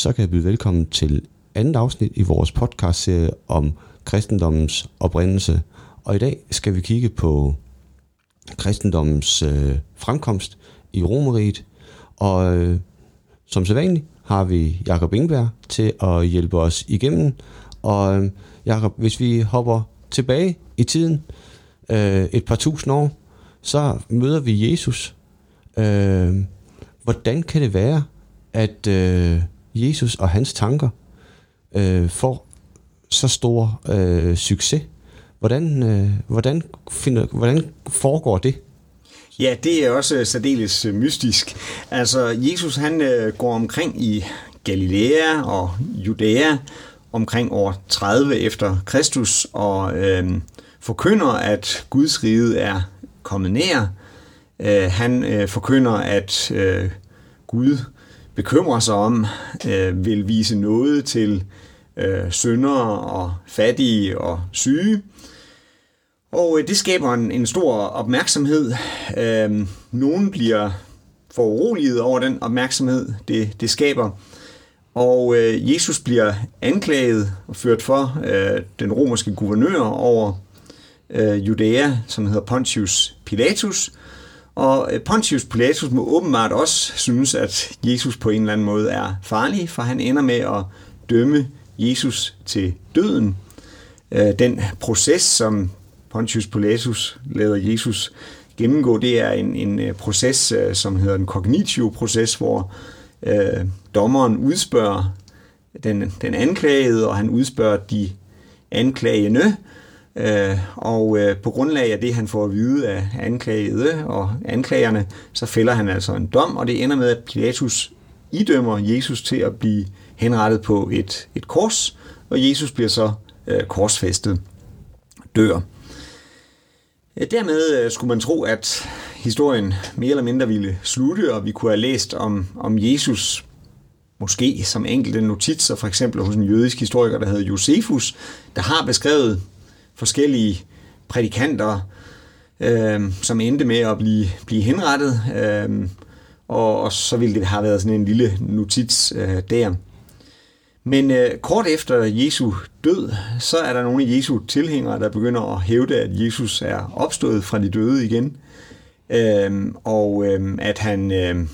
så kan jeg byde velkommen til andet afsnit i vores podcastserie om kristendommens oprindelse. Og i dag skal vi kigge på kristendommens øh, fremkomst i Romeriet. Og øh, som sædvanligt har vi Jakob Ingberg til at hjælpe os igennem. Og øh, Jakob, hvis vi hopper tilbage i tiden øh, et par tusind år, så møder vi Jesus. Øh, hvordan kan det være, at øh, Jesus og hans tanker øh, får så stor øh, succes? Hvordan, øh, hvordan, finder, hvordan foregår det? Ja, det er også øh, særdeles øh, mystisk. Altså, Jesus han øh, går omkring i Galilea og Judæa omkring år 30 efter Kristus og øh, forkynder, at Guds rige er kommet nær. Øh, han øh, forkynder, at øh, Gud bekymrer sig om, øh, vil vise noget til øh, syndere og fattige og syge. Og øh, det skaber en, en stor opmærksomhed. Øh, nogen bliver foruroliget over den opmærksomhed, det, det skaber. Og øh, Jesus bliver anklaget og ført for øh, den romerske guvernør over øh, Judæa, som hedder Pontius Pilatus. Og øh, Pontius Pilatus må åbenbart også synes, at Jesus på en eller anden måde er farlig, for han ender med at dømme Jesus til døden. Øh, den proces, som Pontius Pilatus lader Jesus gennemgå, det er en, en øh, proces, som hedder en kognitiv proces, hvor øh, dommeren udspørger den, den anklagede, og han udspørger de anklagende, Øh, og øh, på grundlag af det, han får at vide af anklagede og anklagerne, så fælder han altså en dom, og det ender med, at Pilatus idømmer Jesus til at blive henrettet på et, et kors, og Jesus bliver så øh, korsfæstet, dør. Øh, dermed øh, skulle man tro, at historien mere eller mindre ville slutte, og vi kunne have læst om, om Jesus måske som enkelte notitser, for eksempel hos en jødisk historiker, der hedder Josefus, der har beskrevet forskellige prædikanter, øh, som endte med at blive, blive henrettet, øh, og, og så ville det have været sådan en lille notits øh, der. Men øh, kort efter Jesu død, så er der nogle af Jesu tilhængere, der begynder at hævde, at Jesus er opstået fra de døde igen, øh, og øh, at han øh,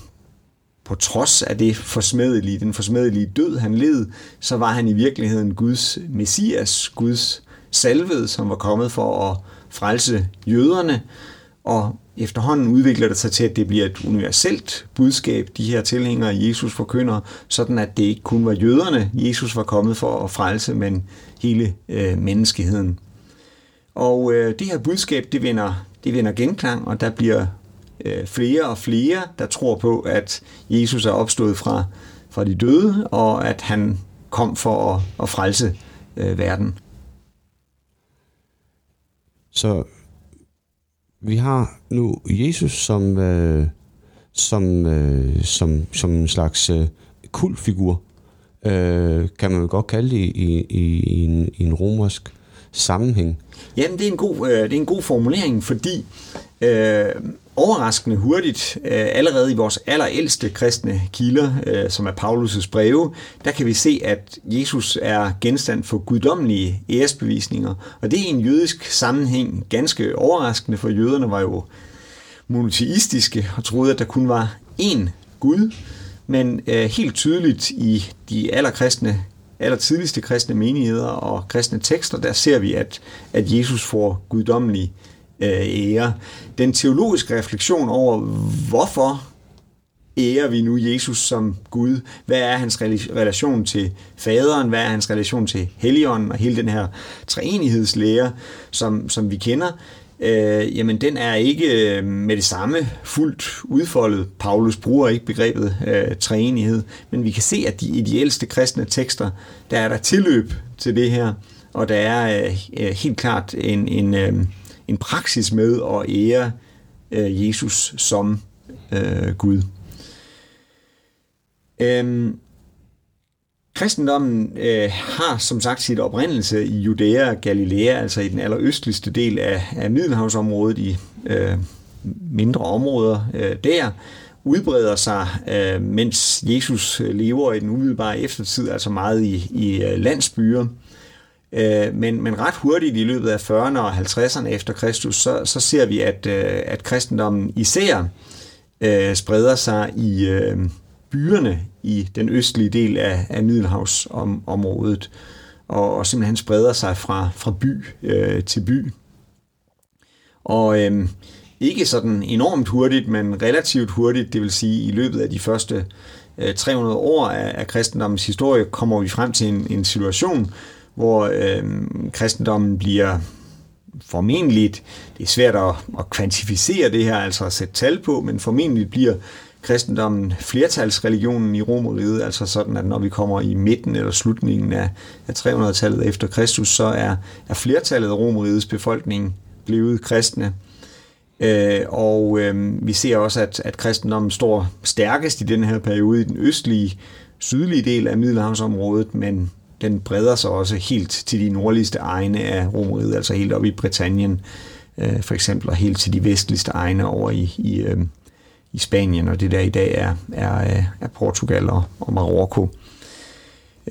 på trods af det forsmedelige, den forsmedelige død, han led, så var han i virkeligheden Guds messias, Guds salvet, som var kommet for at frelse jøderne, og efterhånden udvikler det sig til, at det bliver et universelt budskab, de her tilhængere af Jesus forkynder, sådan at det ikke kun var jøderne, Jesus var kommet for at frelse, men hele øh, menneskeheden. Og øh, det her budskab, det vinder, det vinder genklang, og der bliver øh, flere og flere, der tror på, at Jesus er opstået fra, fra de døde, og at han kom for at, at frelse øh, verden. Så vi har nu Jesus som, øh, som, øh, som, som en slags øh, kultfigur, øh, kan man godt kalde det i, i, i, en, i en romersk sammenhæng. Jamen, det er en god, øh, det er en god formulering, fordi øh, overraskende hurtigt, øh, allerede i vores allerældste kristne kilder, øh, som er Paulus' breve, der kan vi se, at Jesus er genstand for guddommelige æresbevisninger. Og det er i en jødisk sammenhæng ganske overraskende, for jøderne var jo monoteistiske og troede, at der kun var én Gud. Men øh, helt tydeligt i de allerkristne allertidligste kristne menigheder og kristne tekster, der ser vi, at, at Jesus får guddommelige øh, ære. Den teologiske refleksion over, hvorfor ærer vi nu Jesus som Gud? Hvad er hans relation til faderen? Hvad er hans relation til Helligånden og hele den her treenighedslære, som, som vi kender? Øh, jamen den er ikke øh, med det samme fuldt udfoldet. Paulus bruger ikke begrebet øh, treenighed, men vi kan se, at de, i de ældste kristne tekster, der er der tilløb til det her, og der er øh, øh helt klart en, en, øh, en praksis med at ære øh, Jesus som øh, Gud. Øhm, kristendommen øh, har som sagt sit oprindelse i Judæa og Galilea, altså i den allerøstligste del af, af Middelhavsområdet, i øh, mindre områder øh, der, udbreder sig, øh, mens Jesus lever i den umiddelbare eftertid, altså meget i, i øh, landsbyer. Øh, men, men ret hurtigt i løbet af 40'erne og 50'erne efter Kristus, så, så ser vi, at, øh, at kristendommen især øh, spreder sig i øh, byerne i den østlige del af, af Middelhavsområdet, og, og simpelthen spreder sig fra, fra by øh, til by. Og øh, ikke sådan enormt hurtigt, men relativt hurtigt, det vil sige i løbet af de første øh, 300 år af, af kristendommens historie, kommer vi frem til en, en situation, hvor øh, kristendommen bliver formentlig, det er svært at, at kvantificere det her, altså at sætte tal på, men formentlig bliver kristendommen flertalsreligionen i Romeriet, altså sådan, at når vi kommer i midten eller slutningen af, af 300-tallet efter Kristus, så er, er flertallet af Romerrigets befolkning blevet kristne. Øh, og øh, vi ser også, at, at kristendommen står stærkest i den her periode i den østlige, sydlige del af Middelhavsområdet, men den breder sig også helt til de nordligste egne af Romeriet, altså helt op i Britannien øh, for eksempel, og helt til de vestligste egne over i, i, øh, i Spanien, og det der i dag er, er, øh, er Portugal og, og Marokko.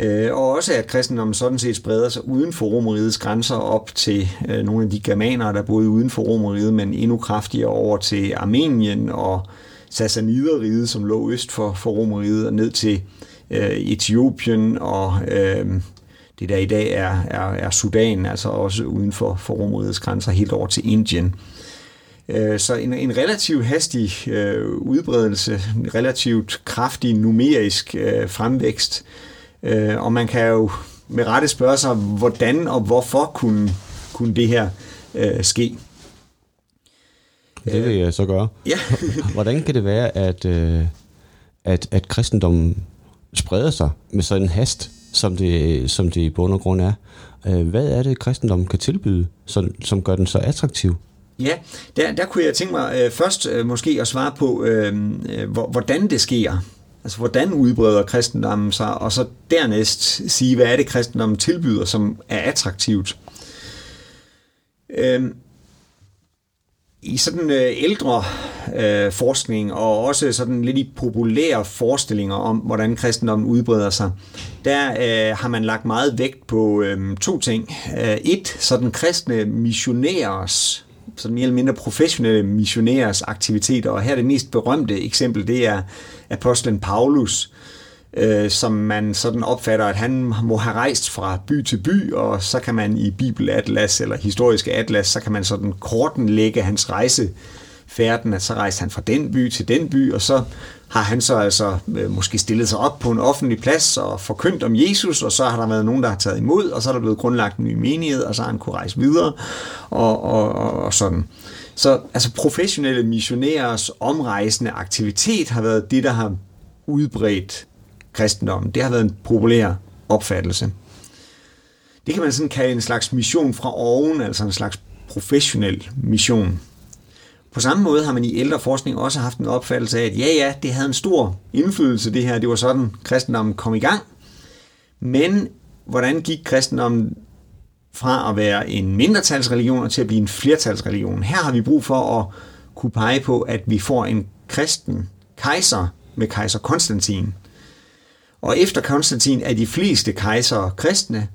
Øh, og også at kristendommen sådan set spreder sig uden for Romerigets grænser op til øh, nogle af de germanere, der boede uden for Romeriet, men endnu kraftigere over til Armenien og Sassaniderriget, som lå øst for, for Romeriet, og ned til øh, Etiopien og øh, det der i dag er, er, er Sudan, altså også uden for, for Romerigets grænser, helt over til Indien. Øh, så en, en relativt hastig øh, udbredelse, en relativt kraftig numerisk øh, fremvækst, øh, og man kan jo med rette spørge sig, hvordan og hvorfor kunne, kunne det her øh, ske. Det vil jeg så gøre. Ja. hvordan kan det være, at, øh, at, at kristendommen spreder sig med sådan en hast, som det, som det i bund og grund er. Øh, hvad er det, kristendommen kan tilbyde, som, som gør den så attraktiv? Ja, der, der kunne jeg tænke mig øh, først øh, måske at svare på, øh, øh, hvor, hvordan det sker. Altså, hvordan udbreder kristendommen sig, og så dernæst sige, hvad er det, kristendommen tilbyder, som er attraktivt. Øh, i sådan øh, ældre øh, forskning og også sådan lidt i populære forestillinger om, hvordan kristendommen udbreder sig, der øh, har man lagt meget vægt på øh, to ting. Øh, et, sådan kristne missionærers, sådan mere eller mindre professionelle missionærers aktiviteter, og her det mest berømte eksempel, det er apostlen Paulus, øh, som man sådan opfatter, at han må have rejst fra by til by, og så kan man i Bibelatlas eller historiske atlas, så kan man sådan korten lægge hans rejse færden, at så rejste han fra den by til den by, og så har han så altså øh, måske stillet sig op på en offentlig plads og forkyndt om Jesus, og så har der været nogen, der har taget imod, og så er der blevet grundlagt en ny menighed, og så har han kunne rejse videre, og, og, og, og sådan. Så altså professionelle missionærers omrejsende aktivitet har været det, der har udbredt kristendommen. Det har været en populær opfattelse. Det kan man sådan kalde en slags mission fra oven, altså en slags professionel mission. På samme måde har man i ældre forskning også haft en opfattelse af, at ja, ja, det havde en stor indflydelse, det her. Det var sådan, kristendommen kom i gang. Men hvordan gik kristendommen fra at være en mindretalsreligion til at blive en flertalsreligion? Her har vi brug for at kunne pege på, at vi får en kristen kejser med kejser Konstantin. Og efter Konstantin er de fleste kejsere kristne,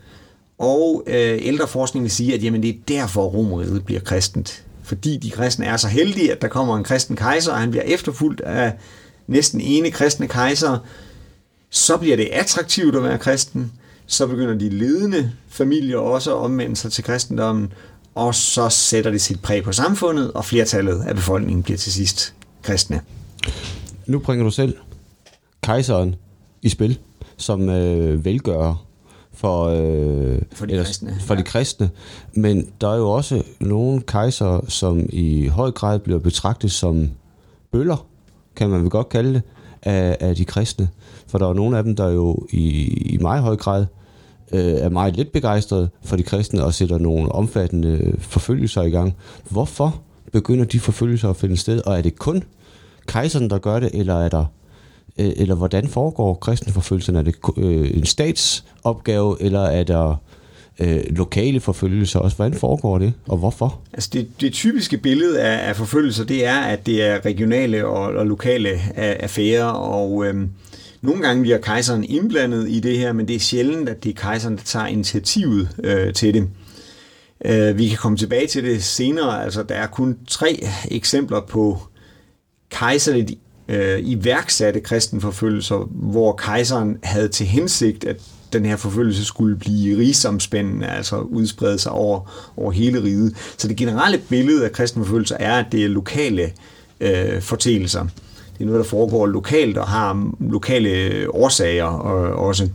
og øh, ældre forskning vil sige, at jamen, det er derfor Romeriet bliver kristent. Fordi de kristne er så heldige, at der kommer en kristen kejser, og han bliver efterfulgt af næsten ene kristne kejser, så bliver det attraktivt at være kristen, så begynder de ledende familier også at omvende sig til kristendommen, og så sætter det sit præg på samfundet, og flertallet af befolkningen bliver til sidst kristne. Nu bringer du selv kejseren i spil som øh, velgører for, øh, for, de, kristne, for ja. de kristne. Men der er jo også nogle kejser, som i høj grad bliver betragtet som bøller, kan man vel godt kalde det, af, af de kristne. For der er nogle af dem, der jo i, i meget høj grad øh, er meget lidt begejstrede for de kristne og sætter nogle omfattende forfølgelser i gang. Hvorfor begynder de forfølgelser at finde sted? Og er det kun kejseren, der gør det, eller er der Øh, eller hvordan foregår kristenforfølgelsen? Er det øh, en statsopgave, eller er der øh, lokale forfølgelser også. Hvordan foregår det, og hvorfor? Altså det, det typiske billede af, af forfølgelser, det er, at det er regionale og, og lokale øh, affærer, og øhm, nogle gange bliver kejseren indblandet i det her, men det er sjældent, at det er kejseren, der tager initiativet øh, til det. Øh, vi kan komme tilbage til det senere. Altså, der er kun tre eksempler på kejserligt øh, iværksatte kristenforfølgelser, hvor kejseren havde til hensigt, at den her forfølgelse skulle blive rigsomspændende, altså udsprede sig over, over hele riget. Så det generelle billede af kristenforfølgelser er, at det er lokale øh, fortællinger. Det er noget, der foregår lokalt og har lokale årsager øh, også.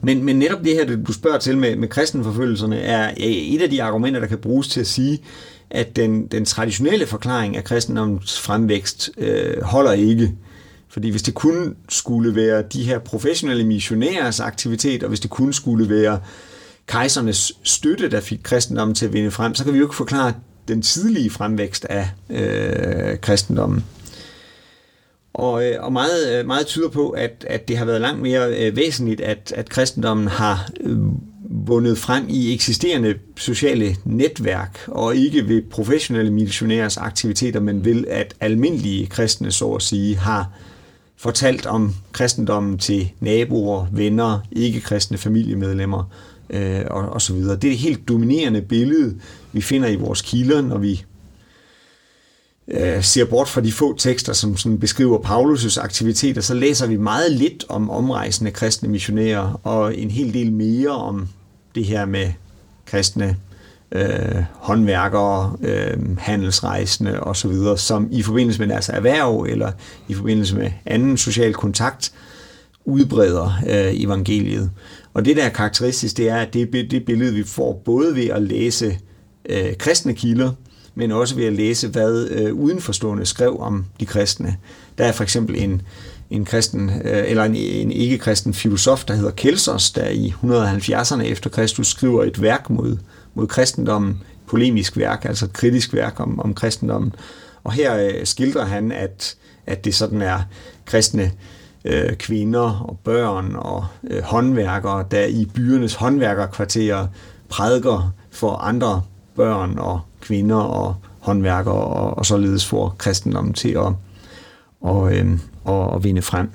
Men, men netop det her, du spørger til med, med kristenforfølgelserne, er et af de argumenter, der kan bruges til at sige, at den, den traditionelle forklaring af kristendommens fremvækst øh, holder ikke. Fordi hvis det kun skulle være de her professionelle missionærers aktivitet, og hvis det kun skulle være kejsernes støtte, der fik kristendommen til at vinde frem, så kan vi jo ikke forklare den tidlige fremvækst af øh, kristendommen. Og, øh, og meget, øh, meget tyder på, at, at det har været langt mere øh, væsentligt, at, at kristendommen har øh, vundet frem i eksisterende sociale netværk, og ikke ved professionelle missionærers aktiviteter, men vil at almindelige kristne, så at sige, har fortalt om kristendommen til naboer, venner, ikke-kristne familiemedlemmer øh, og, og så videre. Det er det helt dominerende billede, vi finder i vores kilder, når vi øh, ser bort fra de få tekster, som sådan beskriver Paulus' aktiviteter, så læser vi meget lidt om omrejsende kristne missionærer, og en hel del mere om det her med kristne øh, håndværkere, øh, handelsrejsende osv., som i forbindelse med deres erhverv eller i forbindelse med anden social kontakt udbreder øh, evangeliet. Og det, der er karakteristisk, det er, at det det billede, vi får både ved at læse øh, kristne kilder, men også ved at læse, hvad øh, udenforstående skrev om de kristne. Der er for eksempel en, en kristen, øh, eller en, en ikke-kristen filosof, der hedder Kelsos, der i 170'erne efter Kristus skriver et værk mod, mod kristendommen, polemisk værk, altså et kritisk værk om, om kristendommen. Og her øh, skildrer han, at, at det sådan er kristne øh, kvinder og børn og øh, håndværkere, der i byernes håndværkerkvarterer prædiker for andre børn og kvinder og håndværkere og, og således får kristendommen til at og, øh, og, og vinde frem.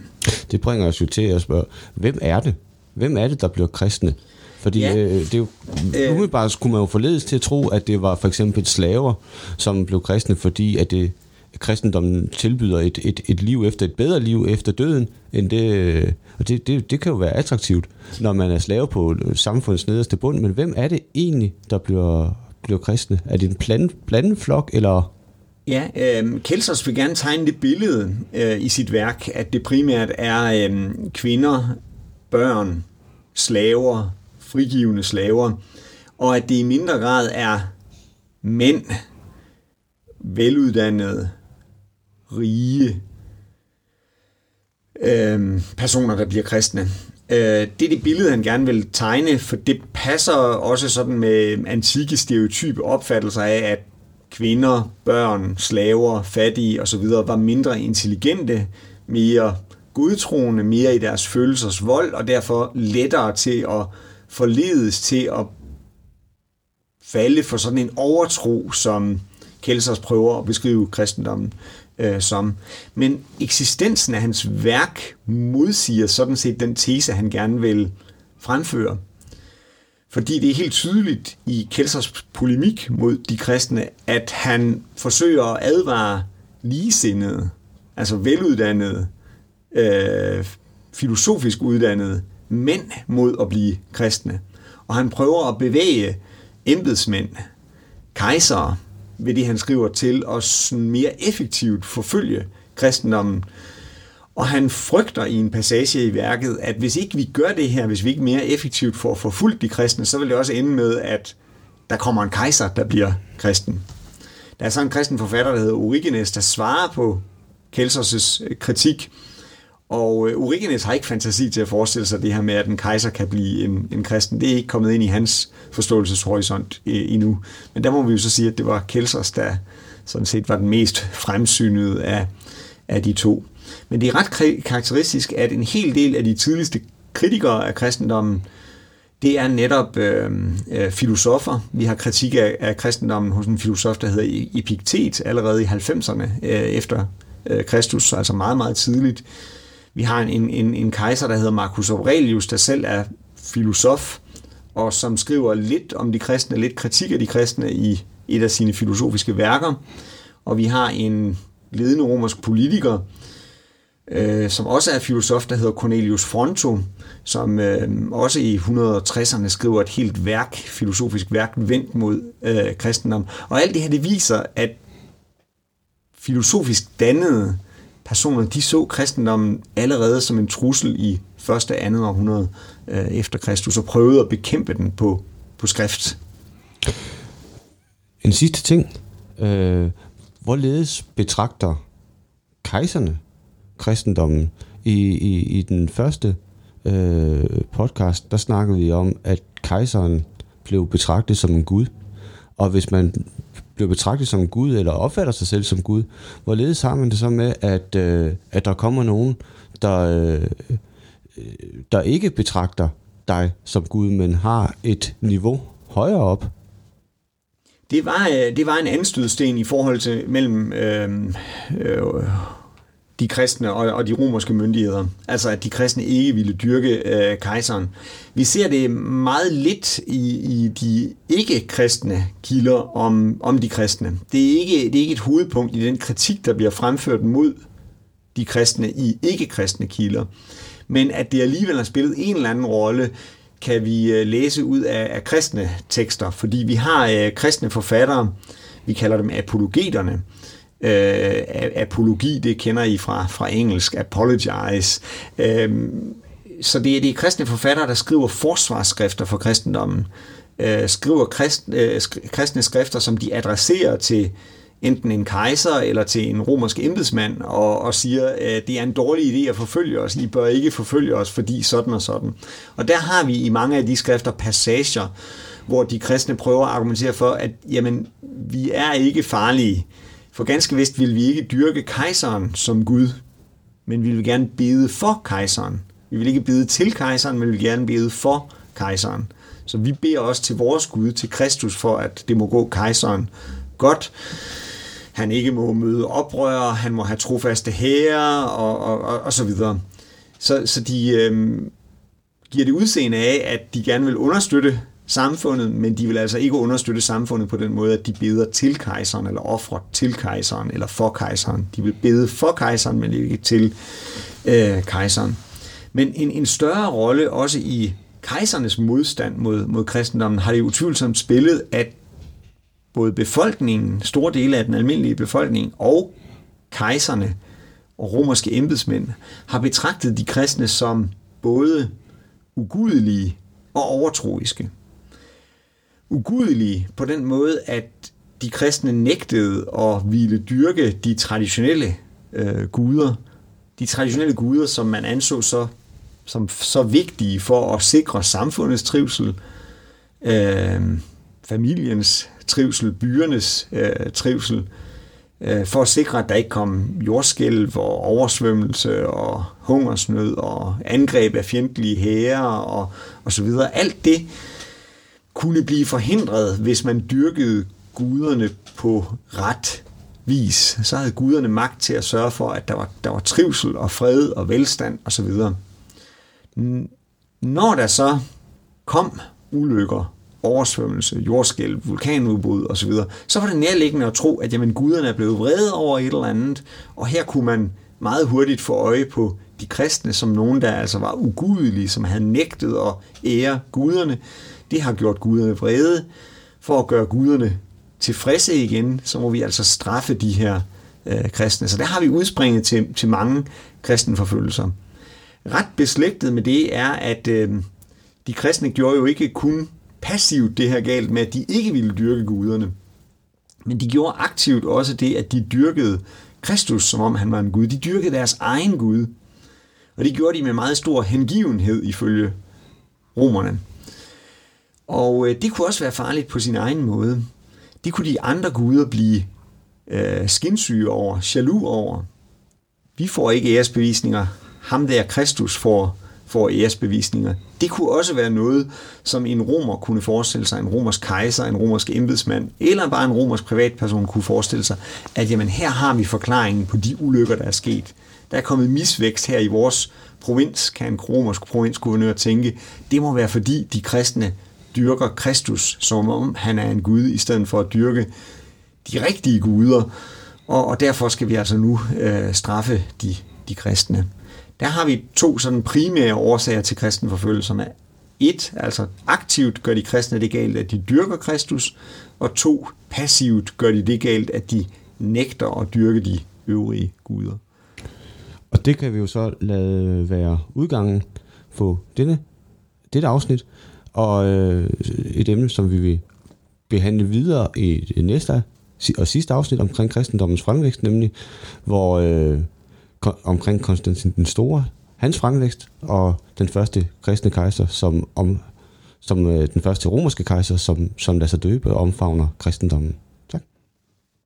Det bringer os jo til at spørge, hvem er det? Hvem er det, der bliver kristne? Fordi ja. øh, det er jo, øh. umiddelbart skulle man jo forledes til at tro, at det var for eksempel slaver, som blev kristne, fordi at det, kristendommen tilbyder et, et, et liv efter et bedre liv efter døden, end det, og det, det, det kan jo være attraktivt, når man er slave på samfundets nederste bund, men hvem er det egentlig, der bliver, bliver kristne? Er det en plan, blandet flok, eller Ja, øh, Kelsers vil gerne tegne det billede øh, i sit værk, at det primært er øh, kvinder, børn, slaver, frigivende slaver, og at det i mindre grad er mænd, veluddannede, rige øh, personer, der bliver kristne. Øh, det er det billede, han gerne vil tegne, for det passer også sådan med antikke stereotype opfattelser af, at kvinder, børn, slaver, fattige osv. var mindre intelligente, mere gudtroende, mere i deres følelsers vold, og derfor lettere til at forledes til at falde for sådan en overtro, som Kelsers prøver at beskrive kristendommen øh, som. Men eksistensen af hans værk modsiger sådan set den tese, han gerne vil fremføre. Fordi det er helt tydeligt i Kelsers polemik mod de kristne, at han forsøger at advare ligesindede, altså veluddannede, øh, filosofisk uddannede mænd mod at blive kristne. Og han prøver at bevæge embedsmænd, kejsere, ved det han skriver til at mere effektivt forfølge kristendommen. Og han frygter i en passage i værket, at hvis ikke vi gør det her, hvis vi ikke mere effektivt får forfulgt de kristne, så vil det også ende med, at der kommer en kejser, der bliver kristen. Der er så en kristen forfatter, der hedder Origenes, der svarer på Kelsers' kritik, og øh, Origenes har ikke fantasi til at forestille sig det her med, at en kejser kan blive en, en kristen. Det er ikke kommet ind i hans forståelseshorisont øh, endnu. Men der må vi jo så sige, at det var Kelsers, der sådan set var den mest fremsynede af, af de to. Men det er ret karakteristisk, at en hel del af de tidligste kritikere af kristendommen det er netop øh, øh, filosofer. Vi har kritik af, af kristendommen hos en filosof, der hedder e- Epiktet, allerede i 90'erne øh, efter øh, Kristus, altså meget, meget tidligt. Vi har en, en, en kejser, der hedder Marcus Aurelius, der selv er filosof, og som skriver lidt om de kristne, lidt kritik af de kristne i et af sine filosofiske værker. Og vi har en ledende romersk politiker, øh, som også er filosof, der hedder Cornelius Fronto, som øh, også i 160'erne skriver et helt værk, filosofisk værk, vendt mod øh, kristendom. Og alt det her, det viser, at filosofisk dannede personer, de så kristendommen allerede som en trussel i første og andet århundrede øh, efter Kristus, og prøvede at bekæmpe den på, på skrift. En sidste ting. Øh, hvorledes betragter kejserne kristendommen? I, i, i den første øh, podcast, der snakkede vi om, at kejseren blev betragtet som en gud. Og hvis man bliver betragtet som Gud, eller opfatter sig selv som Gud, hvorledes har man det så med, at, øh, at der kommer nogen, der, øh, der ikke betragter dig som Gud, men har et niveau højere op? Det var, øh, det var en anstødsten i forhold til mellem øh, øh, de kristne og, og de romerske myndigheder. Altså at de kristne ikke ville dyrke øh, kejseren. Vi ser det meget lidt i, i de ikke-kristne kilder om, om de kristne. Det er, ikke, det er ikke et hovedpunkt i den kritik, der bliver fremført mod de kristne i ikke-kristne kilder. Men at det alligevel har spillet en eller anden rolle, kan vi øh, læse ud af, af kristne tekster, fordi vi har øh, kristne forfattere, vi kalder dem apologeterne, Øh, apologi, det kender I fra, fra engelsk, apologize. Øh, så det er de kristne forfattere, der skriver forsvarsskrifter for kristendommen. Øh, skriver krist, øh, kristne skrifter, som de adresserer til enten en kejser eller til en romersk embedsmand og, og siger, at det er en dårlig idé at forfølge os. I bør ikke forfølge os, fordi sådan og sådan. Og der har vi i mange af de skrifter passager, hvor de kristne prøver at argumentere for, at jamen, vi er ikke farlige. For ganske vist vil vi ikke dyrke kejseren som Gud, men vi vil gerne bede for kejseren. Vi vil ikke bede til kejseren, men vi vil gerne bede for kejseren. Så vi beder også til vores Gud, til Kristus, for at det må gå kejseren godt. Han ikke må møde oprør, han må have trofaste hære, og, og, og, og så videre. Så, så de øh, giver det udseende af, at de gerne vil understøtte samfundet, men de vil altså ikke understøtte samfundet på den måde, at de beder til kejseren, eller offrer til kejseren, eller for kejseren. De vil bede for kejseren, men ikke til øh, kejseren. Men en, en større rolle også i kejsernes modstand mod, mod kristendommen har det utvivlsomt spillet, at både befolkningen, store dele af den almindelige befolkning og kejserne og romerske embedsmænd har betragtet de kristne som både ugudelige og overtroiske ugudelige på den måde, at de kristne nægtede at ville dyrke de traditionelle øh, guder. De traditionelle guder, som man anså så, som så vigtige for at sikre samfundets trivsel, øh, familiens trivsel, byernes øh, trivsel, øh, for at sikre, at der ikke kom jordskælv og oversvømmelse og hungersnød og angreb af fjendtlige hære og, og så videre. Alt det kunne blive forhindret, hvis man dyrkede guderne på ret vis. Så havde guderne magt til at sørge for, at der var, der var trivsel og fred og velstand osv. Når der så kom ulykker, oversvømmelse, jordskælv, vulkanudbrud osv., så var det nærliggende at tro, at jamen, guderne er blevet vrede over et eller andet, og her kunne man meget hurtigt få øje på de kristne som nogen, der altså var ugudelige, som havde nægtet at ære guderne, det har gjort guderne vrede. For at gøre guderne tilfredse igen, så må vi altså straffe de her øh, kristne. Så der har vi udspringet til, til mange kristenforfølgelser. Ret beslægtet med det er, at øh, de kristne gjorde jo ikke kun passivt det her galt med, at de ikke ville dyrke guderne. Men de gjorde aktivt også det, at de dyrkede Kristus, som om han var en Gud. De dyrkede deres egen Gud. Og det gjorde de med meget stor hengivenhed ifølge romerne. Og øh, det kunne også være farligt på sin egen måde. Det kunne de andre guder blive øh, skinsyge over, jaloux over. Vi får ikke æresbevisninger. Ham der, Kristus, får får æresbevisninger. Det kunne også være noget, som en romer kunne forestille sig, en romersk kejser, en romersk embedsmand, eller bare en romersk privatperson kunne forestille sig, at jamen, her har vi forklaringen på de ulykker, der er sket. Der er kommet misvækst her i vores provins, kan en romersk provinsguvernør tænke. Det må være fordi de kristne dyrker Kristus, som om han er en gud, i stedet for at dyrke de rigtige guder. Og, og derfor skal vi altså nu øh, straffe de, de kristne. Der har vi to sådan primære årsager til kristenforfølgelserne. Et, altså aktivt gør de kristne det galt, at de dyrker Kristus, og to, passivt gør de det galt, at de nægter at dyrke de øvrige guder. Og det kan vi jo så lade være udgangen på denne, dette afsnit, og øh, et emne, som vi vil behandle videre i det næste og sidste afsnit omkring kristendommens fremvækst, nemlig hvor øh, omkring Konstantin den Store, hans fremvækst, og den første kristne kejser, som, om, som øh, den første romerske kejser, som, som lader sig døbe og omfavner kristendommen.